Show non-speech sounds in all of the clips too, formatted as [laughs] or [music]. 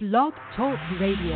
Blog Talk Radio.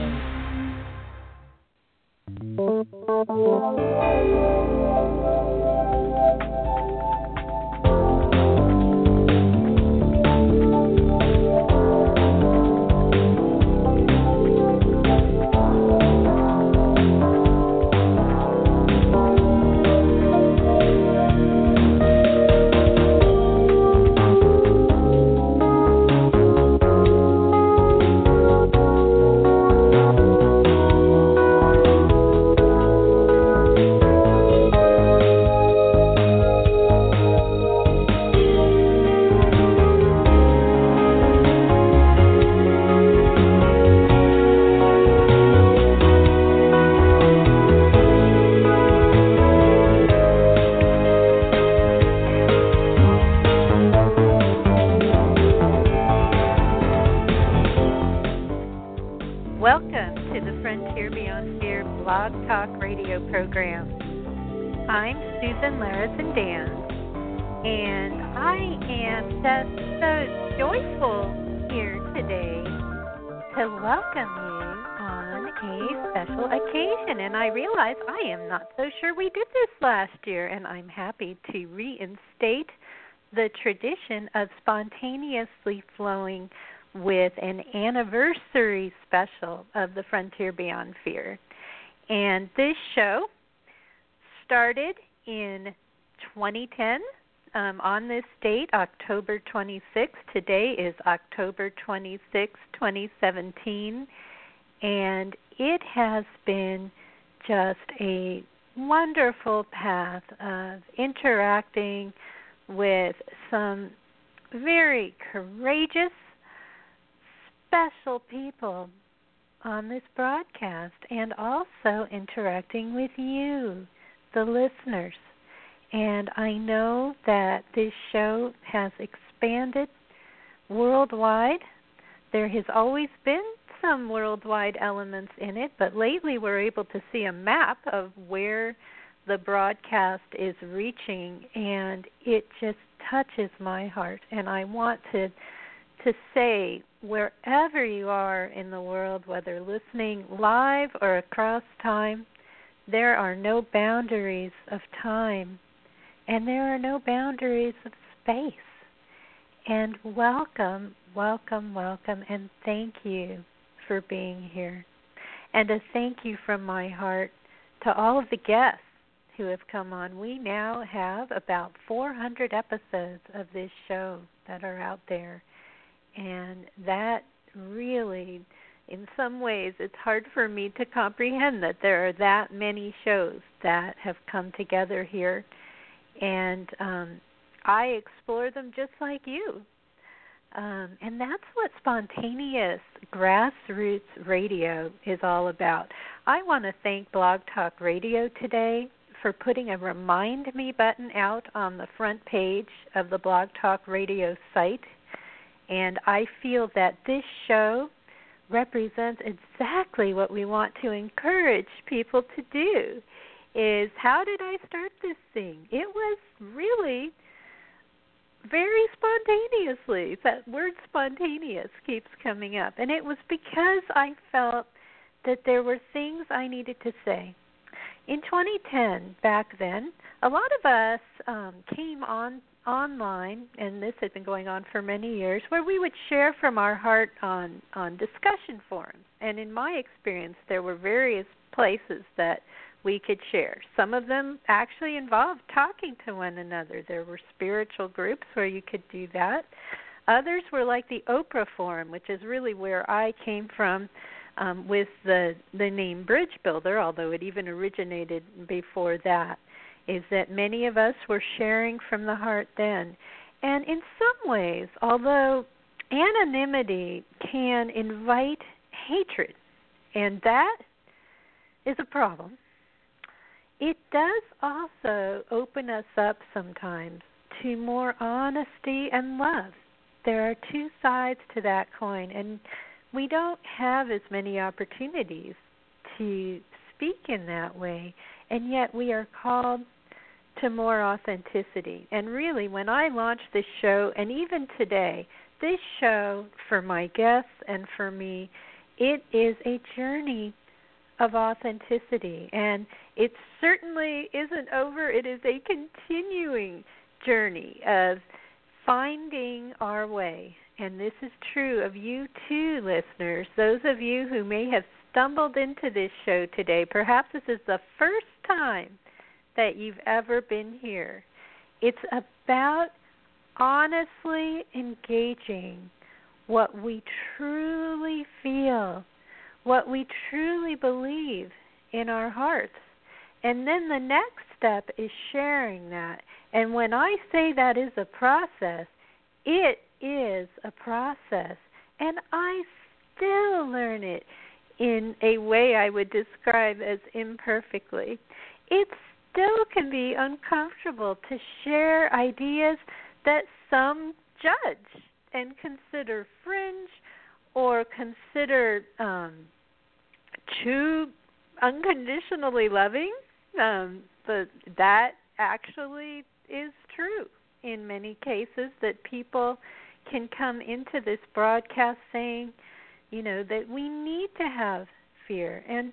Welcome to the Frontier Beyond Fear blog talk radio program. I'm Susan Larison Danz, and I am just so joyful here today to welcome you on a special occasion. And I realize I am not so sure we did this last year, and I'm happy to reinstate the tradition of spontaneously flowing with an anniversary special of the Frontier Beyond Fear. And this show started in 2010 um, on this date, October 26th. Today is October 26th, 2017. And it has been just a wonderful path of interacting with some very courageous special people on this broadcast and also interacting with you, the listeners. And I know that this show has expanded worldwide. There has always been some worldwide elements in it, but lately we're able to see a map of where the broadcast is reaching, and it just touches my heart. And I want to to say wherever you are in the world, whether listening live or across time, there are no boundaries of time and there are no boundaries of space. And welcome, welcome, welcome, and thank you for being here. And a thank you from my heart to all of the guests who have come on. We now have about 400 episodes of this show that are out there and that really in some ways it's hard for me to comprehend that there are that many shows that have come together here and um I explore them just like you. Um, and that's what spontaneous grassroots radio is all about. I want to thank Blog Talk Radio today for putting a remind me button out on the front page of the Blog Talk Radio site and I feel that this show represents exactly what we want to encourage people to do is how did I start this thing? It was really very spontaneously. That word spontaneous keeps coming up. And it was because I felt that there were things I needed to say. In 2010, back then, a lot of us um, came on online, and this had been going on for many years, where we would share from our heart on on discussion forums. And in my experience, there were various places that we could share. Some of them actually involved talking to one another. There were spiritual groups where you could do that. Others were like the Oprah Forum, which is really where I came from um, with the the name Bridge Builder, although it even originated before that is that many of us were sharing from the heart then. And in some ways, although anonymity can invite hatred, and that is a problem, it does also open us up sometimes to more honesty and love. There are two sides to that coin, and we don't have as many opportunities to speak in that way, and yet we are called to more authenticity. And really, when I launched this show, and even today, this show for my guests and for me it is a journey of authenticity. And it certainly isn't over, it is a continuing journey of finding our way. And this is true of you too, listeners. Those of you who may have stumbled into this show today, perhaps this is the first time that you've ever been here. It's about honestly engaging what we truly feel, what we truly believe in our hearts. And then the next step is sharing that. And when I say that is a process, it is a process. And I still learn it in a way I would describe as imperfectly. It still can be uncomfortable to share ideas that some judge and consider fringe or consider um, too unconditionally loving. Um, but that actually is true in many cases that people can come into this broadcast saying, you know, that we need to have fear. And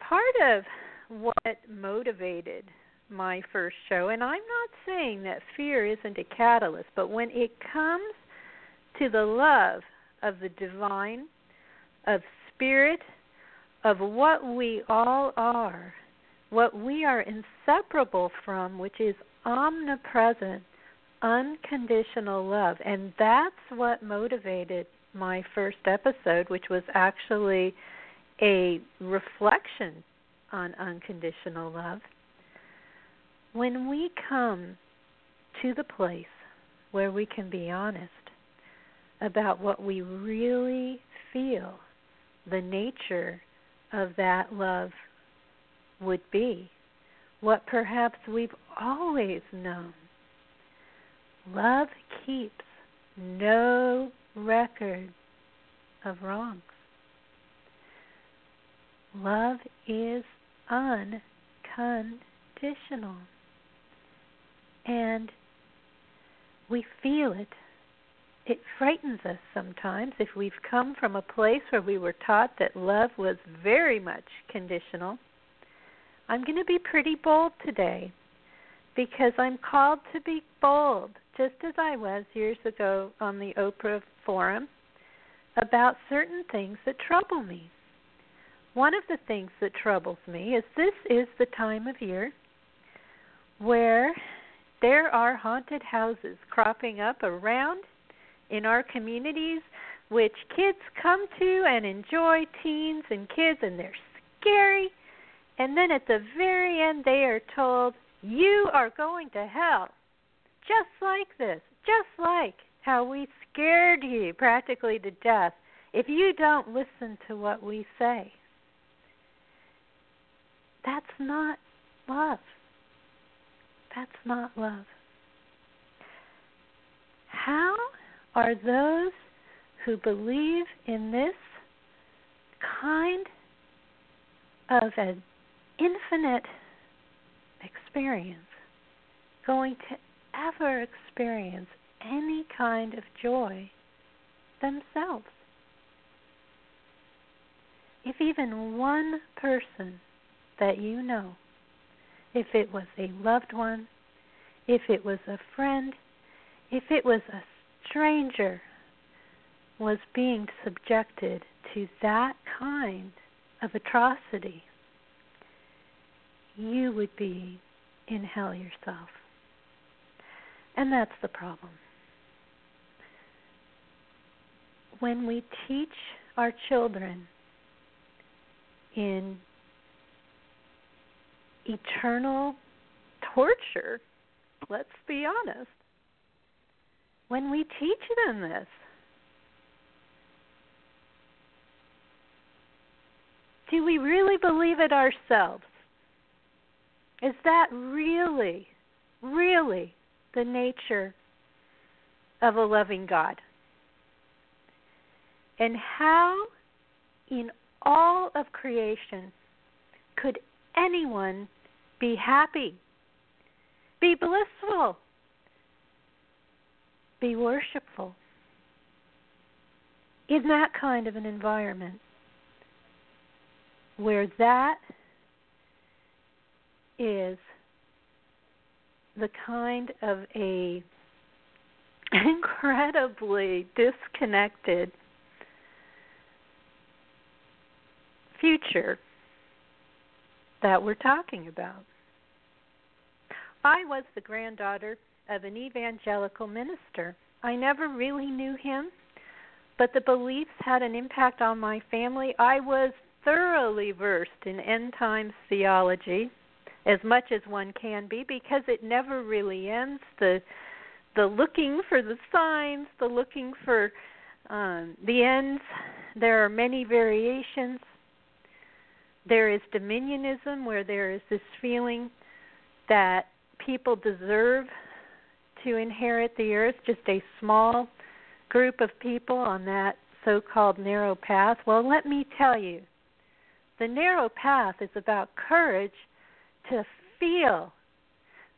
part of what motivated my first show, and I'm not saying that fear isn't a catalyst, but when it comes to the love of the divine, of spirit, of what we all are, what we are inseparable from, which is omnipresent, unconditional love. And that's what motivated my first episode, which was actually a reflection on unconditional love. When we come to the place where we can be honest about what we really feel the nature of that love would be, what perhaps we've always known. Love keeps no record of wrongs. Love is unconditional. And we feel it it frightens us sometimes if we've come from a place where we were taught that love was very much conditional. I'm going to be pretty bold today because I'm called to be bold, just as I was years ago on the Oprah Forum, about certain things that trouble me. One of the things that troubles me is this is the time of year where there are haunted houses cropping up around in our communities which kids come to and enjoy teens and kids and they're scary. And then at the very end they are told you are going to hell. Just like this. Just like how we scared you practically to death if you don't listen to what we say. That's not love. That's not love. How are those who believe in this kind of an infinite experience going to ever experience any kind of joy themselves. If even one person that you know, if it was a loved one, if it was a friend, if it was a stranger was being subjected to that kind of atrocity, you would be in hell yourself. And that's the problem. When we teach our children in eternal torture, let's be honest, when we teach them this. Do we really believe it ourselves? Is that really, really the nature of a loving God? And how, in all of creation, could anyone be happy, be blissful, be worshipful? In that kind of an environment where that is the kind of a [laughs] incredibly disconnected future that we're talking about. I was the granddaughter of an evangelical minister. I never really knew him, but the beliefs had an impact on my family. I was thoroughly versed in end times theology as much as one can be because it never really ends the the looking for the signs the looking for um, the ends there are many variations there is dominionism where there is this feeling that people deserve to inherit the earth just a small group of people on that so-called narrow path well let me tell you the narrow path is about courage to feel.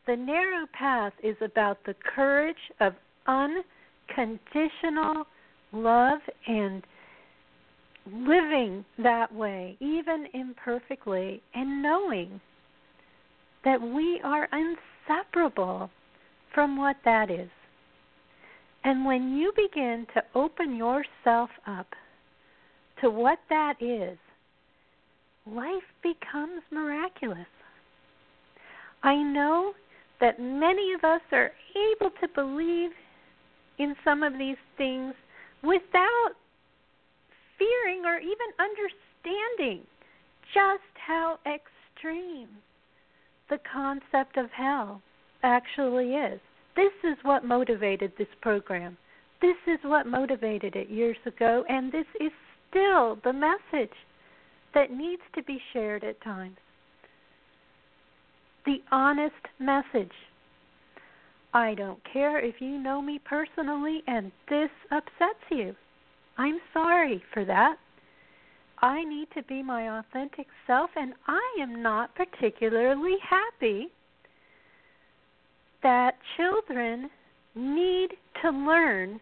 The narrow path is about the courage of unconditional love and living that way, even imperfectly, and knowing that we are inseparable from what that is. And when you begin to open yourself up to what that is, life becomes miraculous. I know that many of us are able to believe in some of these things without fearing or even understanding just how extreme the concept of hell actually is. This is what motivated this program. This is what motivated it years ago, and this is still the message that needs to be shared at times the honest message. I don't care if you know me personally and this upsets you. I'm sorry for that. I need to be my authentic self, and I am not particularly happy that children need to learn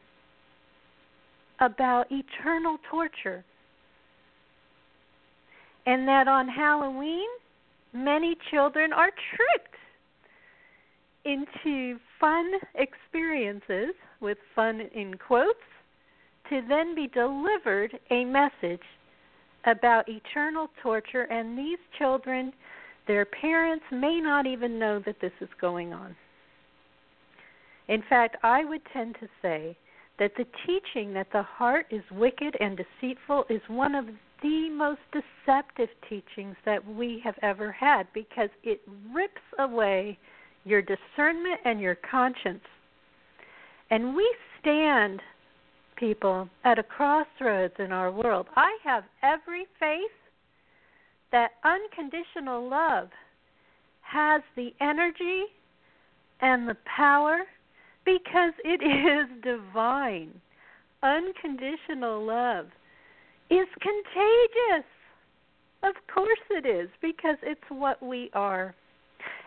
about eternal torture. And that on Halloween, many children are tricked into fun experiences, with fun in quotes, to then be delivered a message about eternal torture, and these children, their parents may not even know that this is going on. In fact, I would tend to say that the teaching that the heart is wicked and deceitful is one of the most deceptive teachings that we have ever had because it rips away your discernment and your conscience. And we stand, people, at a crossroads in our world. I have every faith that unconditional love has the energy and the power because it [laughs] is divine. Unconditional love is contagious. Of course it is, because it's what we are.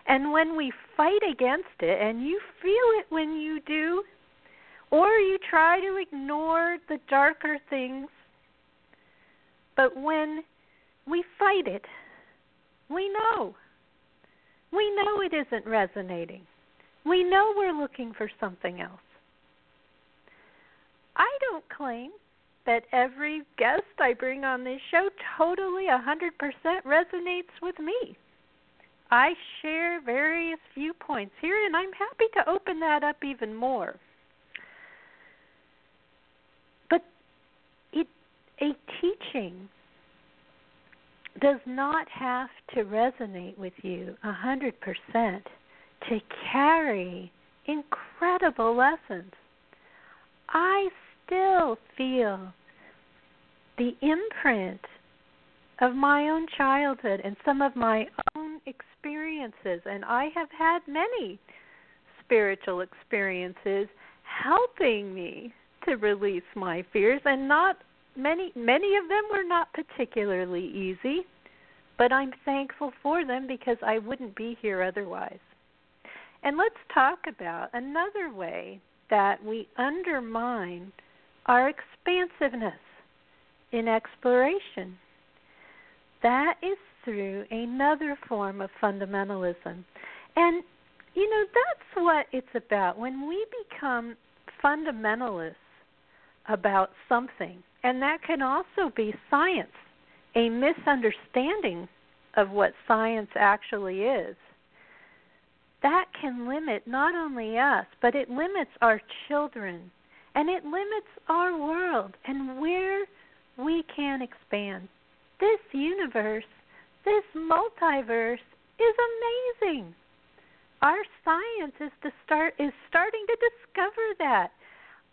And when we fight against it, and you feel it when you do, or you try to ignore the darker things, but when we fight it, we know. We know it isn't resonating. We know we're looking for something else. I don't claim that every guest I bring on this show totally 100% resonates with me. I share various viewpoints here, and I'm happy to open that up even more. But it, a teaching does not have to resonate with you 100% to carry incredible lessons. I still feel the imprint of my own childhood and some of my own experiences and I have had many spiritual experiences helping me to release my fears and not many many of them were not particularly easy but I'm thankful for them because I wouldn't be here otherwise. And let's talk about another way that we undermine our expansiveness in exploration. that is through another form of fundamentalism. And, you know, that's what it's about. When we become fundamentalists about something, and that can also be science, a misunderstanding of what science actually is, that can limit not only us, but it limits our children and it limits our world and where we can expand. This universe, this multiverse is amazing. Our science is to start is starting to discover that.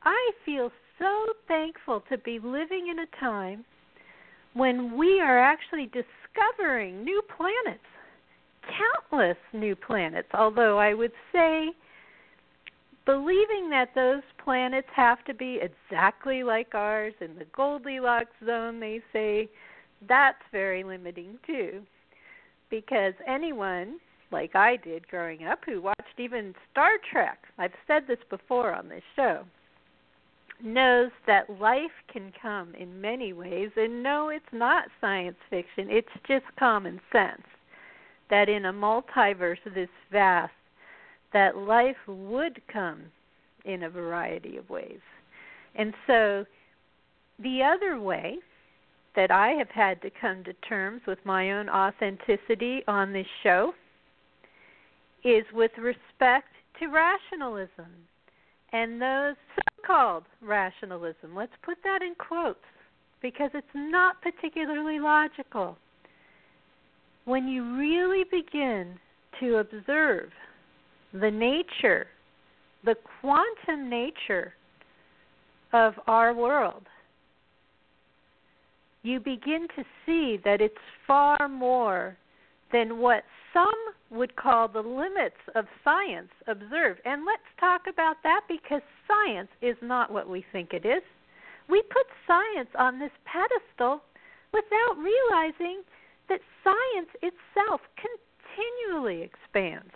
I feel so thankful to be living in a time when we are actually discovering new planets, countless new planets, although I would say believing that those planets have to be exactly like ours in the Goldilocks zone, they say, that's very limiting too. Because anyone, like I did growing up, who watched even Star Trek, I've said this before on this show, knows that life can come in many ways. And no, it's not science fiction, it's just common sense. That in a multiverse this vast, that life would come in a variety of ways. And so the other way that I have had to come to terms with my own authenticity on this show is with respect to rationalism and those so called rationalism. Let's put that in quotes because it's not particularly logical. When you really begin to observe the nature, the quantum nature of our world, you begin to see that it's far more than what some would call the limits of science observed. And let's talk about that because science is not what we think it is. We put science on this pedestal without realizing that science itself continually expands.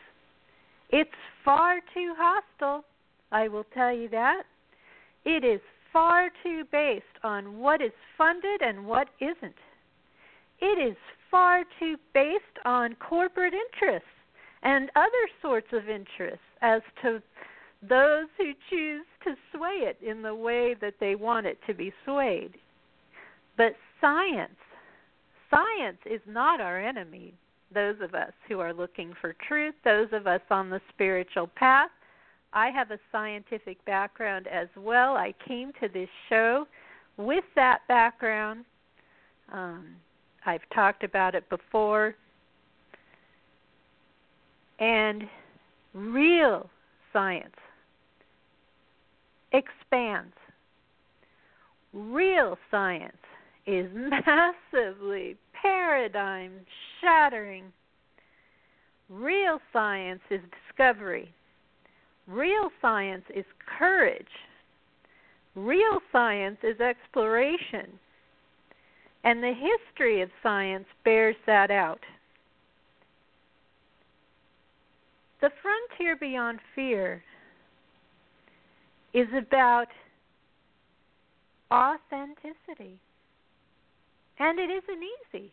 It's far too hostile, I will tell you that. It is far too based on what is funded and what isn't. It is far too based on corporate interests and other sorts of interests as to those who choose to sway it in the way that they want it to be swayed. But science, science is not our enemy. Those of us who are looking for truth, those of us on the spiritual path, I have a scientific background as well. I came to this show with that background. Um, I've talked about it before. And real science expands. Real science is [laughs] massively paradigm shattering. Real science is discovery. Real science is courage. Real science is exploration. And the history of science bears that out. The frontier beyond fear is about authenticity. And it isn't easy.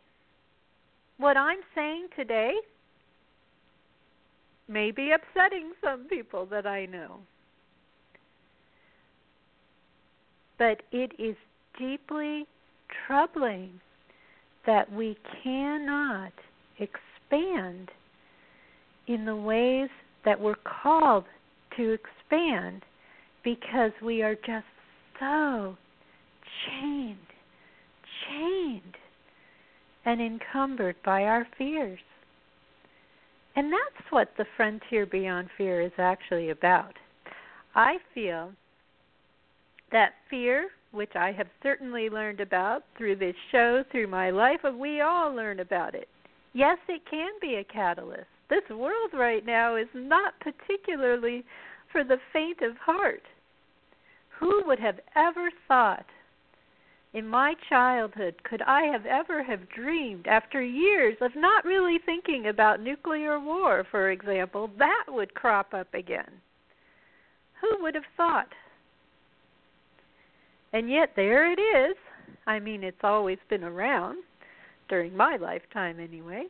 What I'm saying today may be upsetting some people that I know. But it is deeply troubling that we cannot expand in the ways that we're called to expand because we are just so chained, chained, and encumbered by our fears. And that's what the frontier beyond fear is actually about. I feel that fear, which I have certainly learned about through this show, through my life, and we all learn about it. Yes, it can be a catalyst. This world right now is not particularly for the faint of heart. Who would have ever thought in my childhood could I have ever have dreamed after years of not really thinking about nuclear war, for example, that would crop up again? Who would have thought? And yet there it is. I mean, it's always been around. during my lifetime anyway.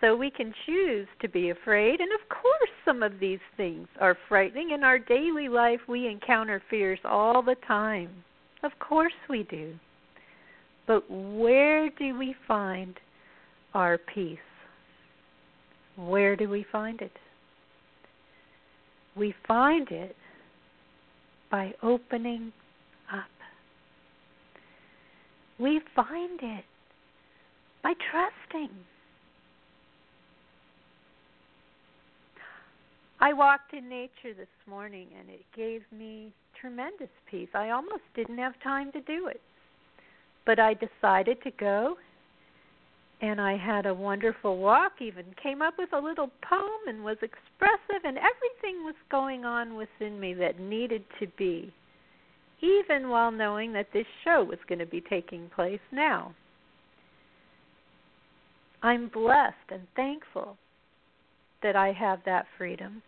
So we can choose to be afraid, and of course, some of these things are frightening. In our daily life, we encounter fears all the time. Of course, we do. But where do we find our peace? Where do we find it? We find it by opening up. We find it by trusting. I walked in nature this morning and it gave me tremendous peace. I almost didn't have time to do it. But I decided to go and I had a wonderful walk, even came up with a little poem and was expressive, and everything was going on within me that needed to be, even while knowing that this show was going to be taking place now. I'm blessed and thankful that I have that freedom,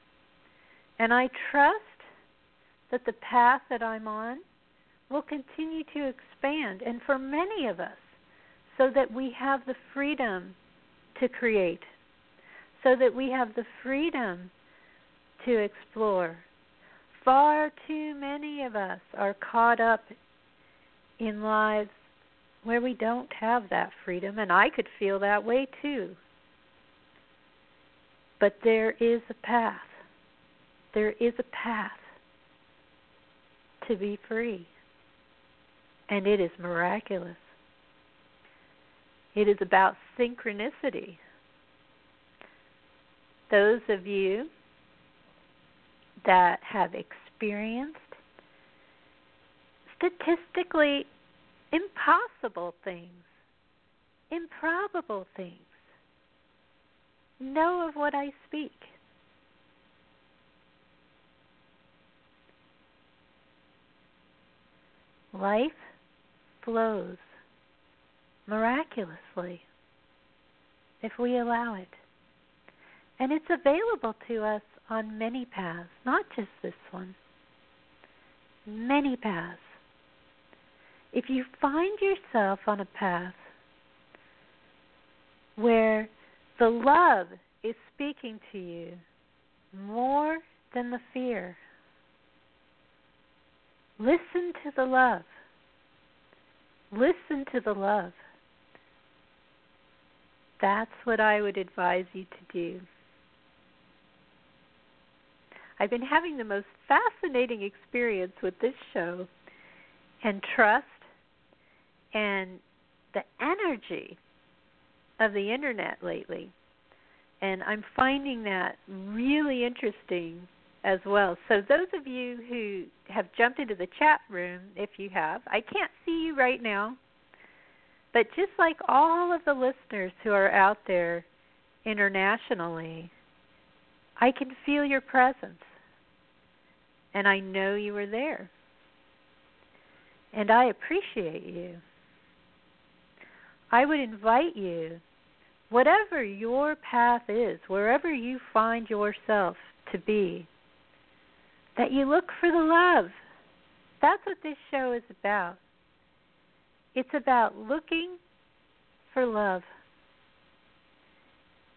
and I trust that the path that I'm on will continue to expand, and for many of us, so that we have the freedom to create, so that we have the freedom to explore. Far too many of us are caught up in lives where we don't have that freedom, and I could feel that way too. But there is a path. There is a path to be free, and it is miraculous. It is about synchronicity. Those of you that have experienced statistically impossible things, improbable things, know of what I speak. Life flows miraculously if we allow it. And it's available to us on many paths, not just this one. Many paths. If you find yourself on a path where the love is speaking to you more than the fear, listen to the love. Listen to the love that's what I would advise you to do. I've been having the most fascinating experience with this show and trust and the energy of the internet lately. And I'm finding that really interesting as well. So, those of you who have jumped into the chat room, if you have, I can't see you right now, but just like all of the listeners who are out there internationally, I can feel your presence. And I know you are there. And I appreciate you. I would invite you, whatever your path is, wherever you find yourself to be, that you look for the love. That's what this show is about. It's about looking for love.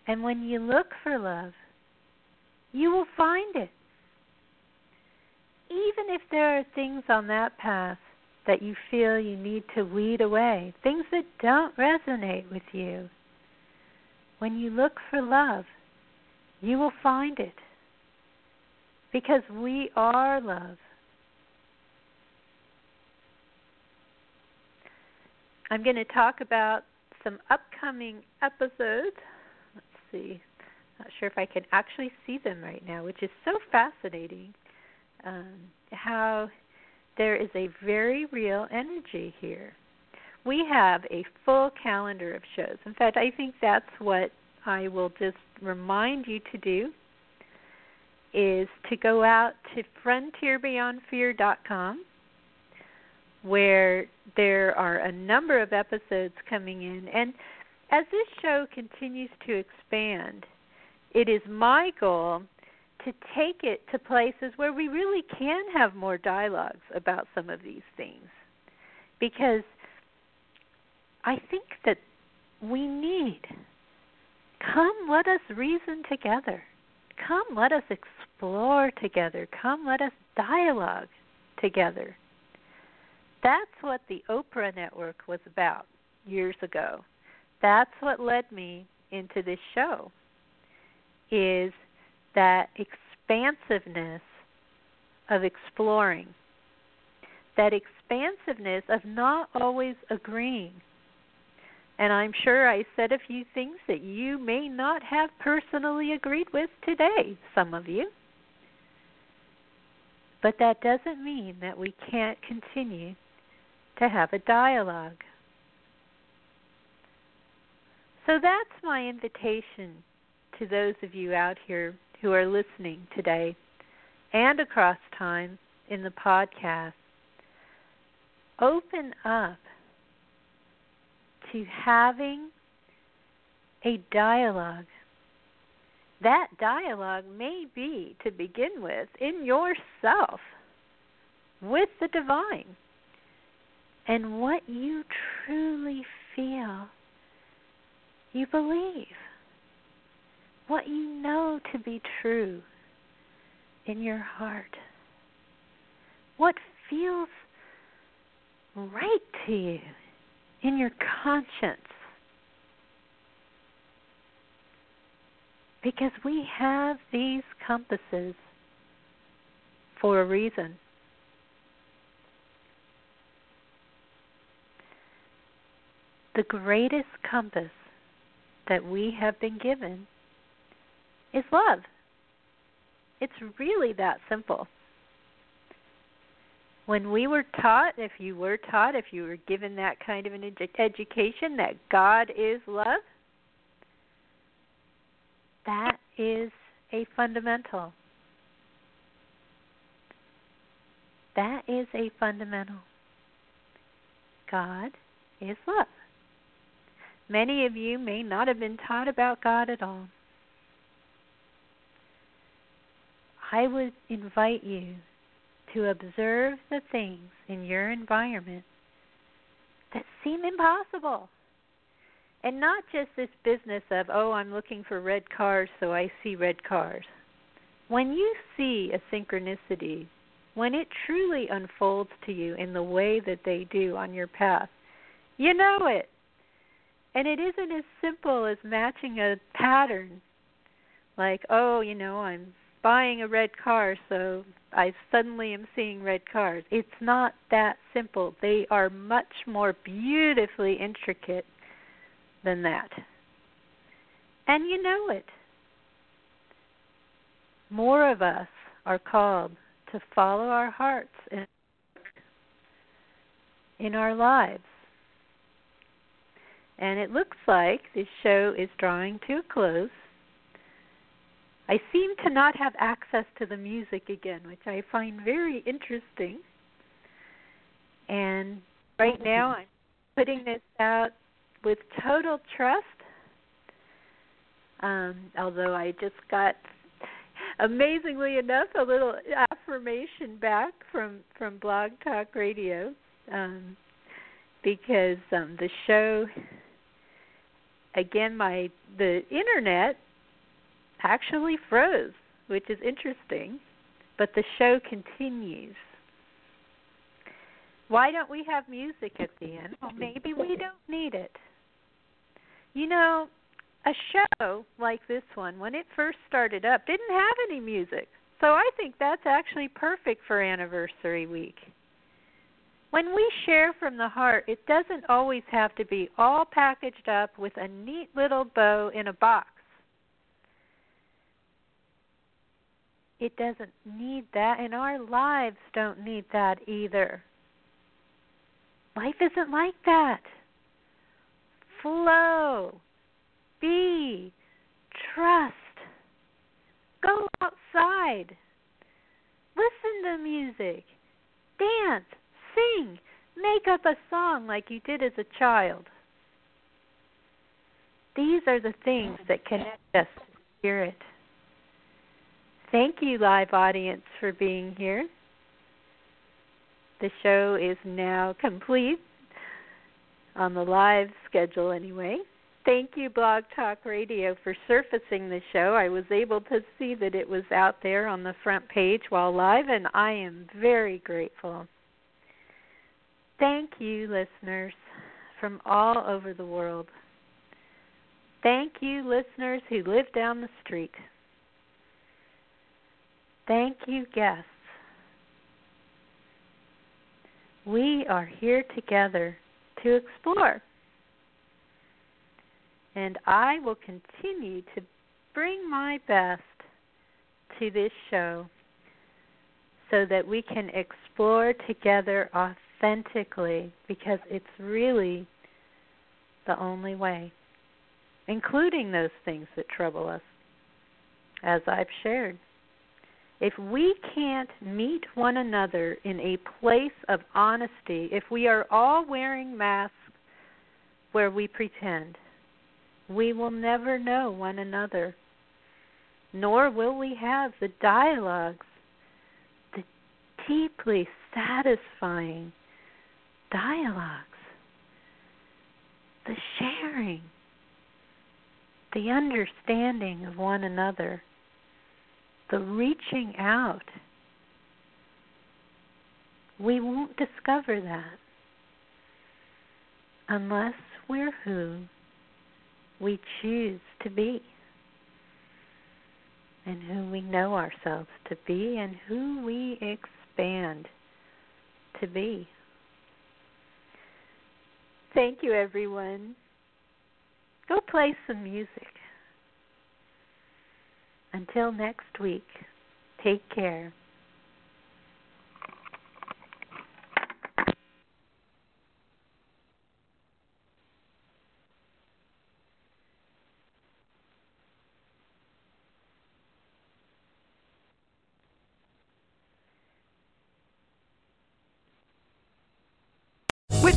And when you look for love, you will find it. Even if there are things on that path that you feel you need to weed away, things that don't resonate with you, when you look for love, you will find it. Because we are love. I'm going to talk about some upcoming episodes. Let's see. Not sure if I can actually see them right now, which is so fascinating. Um, how there is a very real energy here. We have a full calendar of shows. In fact, I think that's what I will just remind you to do is to go out to frontierbeyondfear.com where there are a number of episodes coming in. And as this show continues to expand, it is my goal to take it to places where we really can have more dialogues about some of these things. Because I think that we need. Come, let us reason together. Come, let us explore together. Come, let us dialogue together. That's what the Oprah Network was about years ago. That's what led me into this show is that expansiveness of exploring. That expansiveness of not always agreeing. And I'm sure I said a few things that you may not have personally agreed with today, some of you. But that doesn't mean that we can't continue to have a dialogue. So that's my invitation to those of you out here who are listening today and across time in the podcast. Open up to having a dialogue. That dialogue may be, to begin with, in yourself with the divine and what you truly feel you believe, what you know to be true in your heart, what feels right to you in your conscience. Because we have these compasses for a reason. The greatest compass that we have been given is love. It's really that simple. When we were taught, if you were taught, if you were given that kind of an edu- education, that God is love, that is a fundamental. That is a fundamental. God is love. Many of you may not have been taught about God at all. I would invite you to observe the things in your environment that seem impossible. And not just this business of, oh, I'm looking for red cars, so I see red cars. When you see a synchronicity, when it truly unfolds to you in the way that they do on your path, you know it. And it isn't as simple as matching a pattern. Like, oh, you know, I'm buying a red car, so I suddenly am seeing red cars. It's not that simple. They are much more beautifully intricate than that. And you know it. More of us are called to follow our hearts in, our lives. And it looks like this show is drawing to a close. I seem to not have access to the music again, which I find very interesting. And right now I'm putting this out with total trust. Um, although I just got amazingly enough a little affirmation back from from Blog Talk Radio um, because um, the show again my the internet actually froze, which is interesting, but the show continues. Why don't we have music at the end? Well, maybe we don't need it. You know, a show like this one, when it first started up, didn't have any music. So I think that's actually perfect for anniversary week. When we share from the heart, it doesn't always have to be all packaged up with a neat little bow in a box. It doesn't need that, and our lives don't need that either. Life isn't like that. Flow, be, trust, go outside, listen to music, dance, sing, make up a song like you did as a child. These are the things that connect us to spirit. Thank you, live audience, for being here. The show is now complete. on the live schedule anyway. Thank you, Blog Talk Radio, for surfacing the show. I was able to see that it was out there on the front page while live, and I am very grateful. Thank you, listeners from all over the world. Thank you, listeners who live down the street. Thank you, guests. We are here together to explore. And I will continue to bring my best to this show so that we can explore together authentically because it's really the only way, including those things that trouble us, as I've shared. If we can't meet one another in a place of honesty, if we are all wearing masks where we pretend, we will never know one another, nor will we have the dialogues, the deeply satisfying dialogues, the sharing, the understanding of one another the reaching out, we won't discover that unless we're who we choose to be and who we know ourselves to be and who we expand to be. Thank you, everyone. Go play some music. Until next week, take care. With